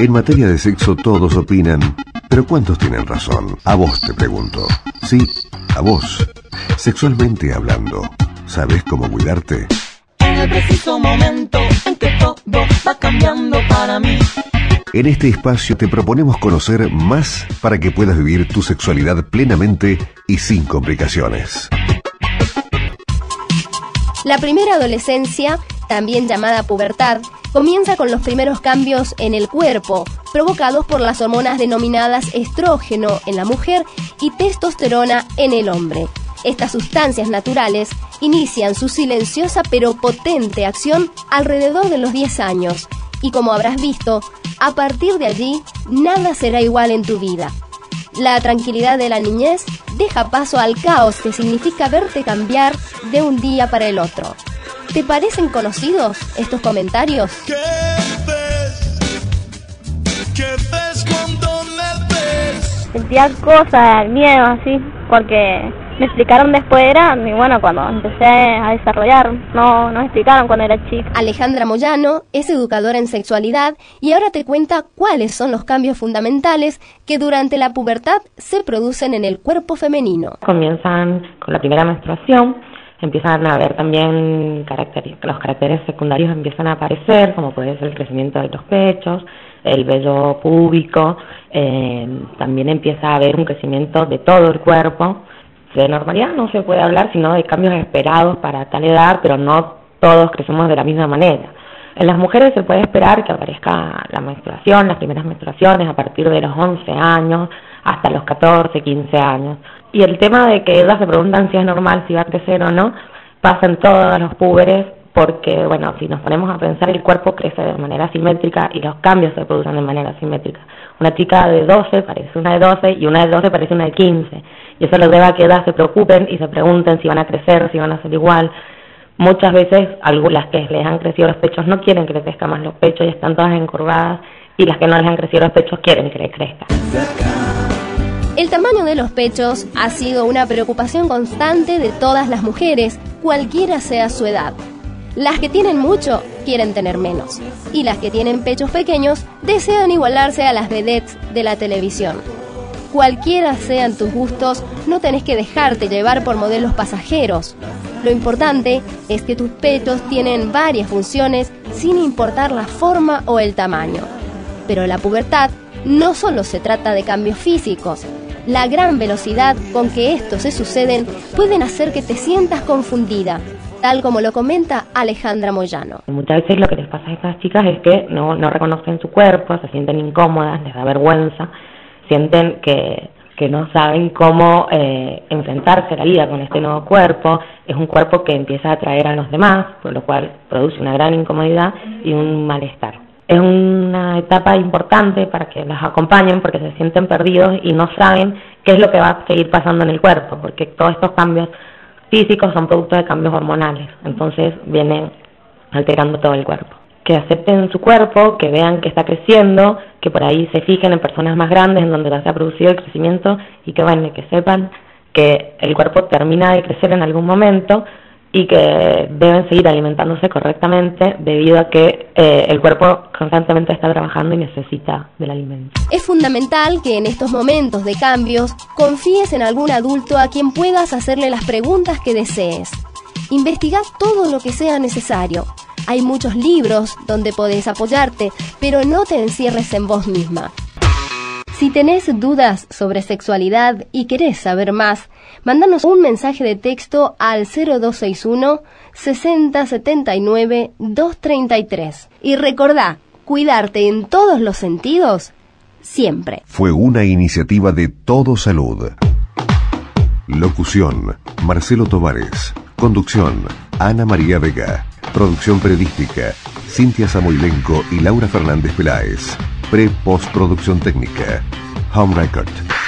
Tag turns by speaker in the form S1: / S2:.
S1: En materia de sexo todos opinan, pero ¿cuántos tienen razón? A vos te pregunto. Sí, a vos. Sexualmente hablando, ¿sabes cómo cuidarte?
S2: En el preciso momento en que todo va cambiando para mí.
S1: En este espacio te proponemos conocer más para que puedas vivir tu sexualidad plenamente y sin complicaciones.
S3: La primera adolescencia, también llamada pubertad, comienza con los primeros cambios en el cuerpo, provocados por las hormonas denominadas estrógeno en la mujer y testosterona en el hombre. Estas sustancias naturales inician su silenciosa pero potente acción alrededor de los 10 años y como habrás visto, a partir de allí nada será igual en tu vida. La tranquilidad de la niñez deja paso al caos que significa verte cambiar de un día para el otro. ¿Te parecen conocidos estos comentarios?
S4: ¿Qué ves? ¿Qué ves cuando me ves?
S5: Sentía cosas, miedo así, porque me explicaron después de grande y bueno, cuando empecé a desarrollar, no, no me explicaron cuando era chica.
S3: Alejandra Moyano es educadora en sexualidad y ahora te cuenta cuáles son los cambios fundamentales que durante la pubertad se producen en el cuerpo femenino.
S6: Comienzan con la primera menstruación, empiezan a haber también caracteres, los caracteres secundarios empiezan a aparecer, como puede ser el crecimiento de los pechos, el vello púbico, eh, también empieza a haber un crecimiento de todo el cuerpo, de normalidad no se puede hablar sino de cambios esperados para tal edad, pero no todos crecemos de la misma manera. En las mujeres se puede esperar que aparezca la menstruación, las primeras menstruaciones a partir de los 11 años hasta los 14, 15 años. Y el tema de que ellas se preguntan si es normal, si va a crecer o no, pasa en todos los púberes porque, bueno, si nos ponemos a pensar, el cuerpo crece de manera simétrica y los cambios se producen de manera simétrica. Una chica de 12 parece una de 12 y una de 12 parece una de 15. Y eso les lleva a que edad se preocupen y se pregunten si van a crecer, si van a ser igual. Muchas veces, algunas que les han crecido los pechos no quieren que les crezcan más los pechos y están todas encurvadas, y las que no les han crecido los pechos quieren que les crezcan.
S3: El tamaño de los pechos ha sido una preocupación constante de todas las mujeres, cualquiera sea su edad. Las que tienen mucho quieren tener menos. Y las que tienen pechos pequeños desean igualarse a las vedettes de la televisión. Cualquiera sean tus gustos, no tenés que dejarte llevar por modelos pasajeros. Lo importante es que tus pechos tienen varias funciones sin importar la forma o el tamaño. Pero la pubertad no solo se trata de cambios físicos. La gran velocidad con que estos se suceden pueden hacer que te sientas confundida, tal como lo comenta Alejandra Moyano.
S6: Muchas veces lo que les pasa a estas chicas es que no, no reconocen su cuerpo, se sienten incómodas, les da vergüenza, sienten que, que no saben cómo eh, enfrentarse a la vida con este nuevo cuerpo, es un cuerpo que empieza a atraer a los demás, por lo cual produce una gran incomodidad y un malestar. Es una etapa importante para que las acompañen porque se sienten perdidos y no saben qué es lo que va a seguir pasando en el cuerpo, porque todos estos cambios físicos son productos de cambios hormonales, entonces vienen alterando todo el cuerpo. Que acepten su cuerpo, que vean que está creciendo, que por ahí se fijen en personas más grandes en donde se ha producido el crecimiento y que bueno, que sepan que el cuerpo termina de crecer en algún momento y que deben seguir alimentándose correctamente debido a que eh, el cuerpo constantemente está trabajando y necesita del alimento.
S3: Es fundamental que en estos momentos de cambios confíes en algún adulto a quien puedas hacerle las preguntas que desees. Investiga todo lo que sea necesario. Hay muchos libros donde podés apoyarte, pero no te encierres en vos misma. Si tenés dudas sobre sexualidad y querés saber más, mándanos un mensaje de texto al 0261 6079 233. Y recordá, cuidarte en todos los sentidos, siempre.
S1: Fue una iniciativa de Todo Salud. Locución, Marcelo Tovares. Conducción, Ana María Vega. Producción periodística, Cintia Samoilenco y Laura Fernández Peláez. Pre-postproducción técnica. Home Record.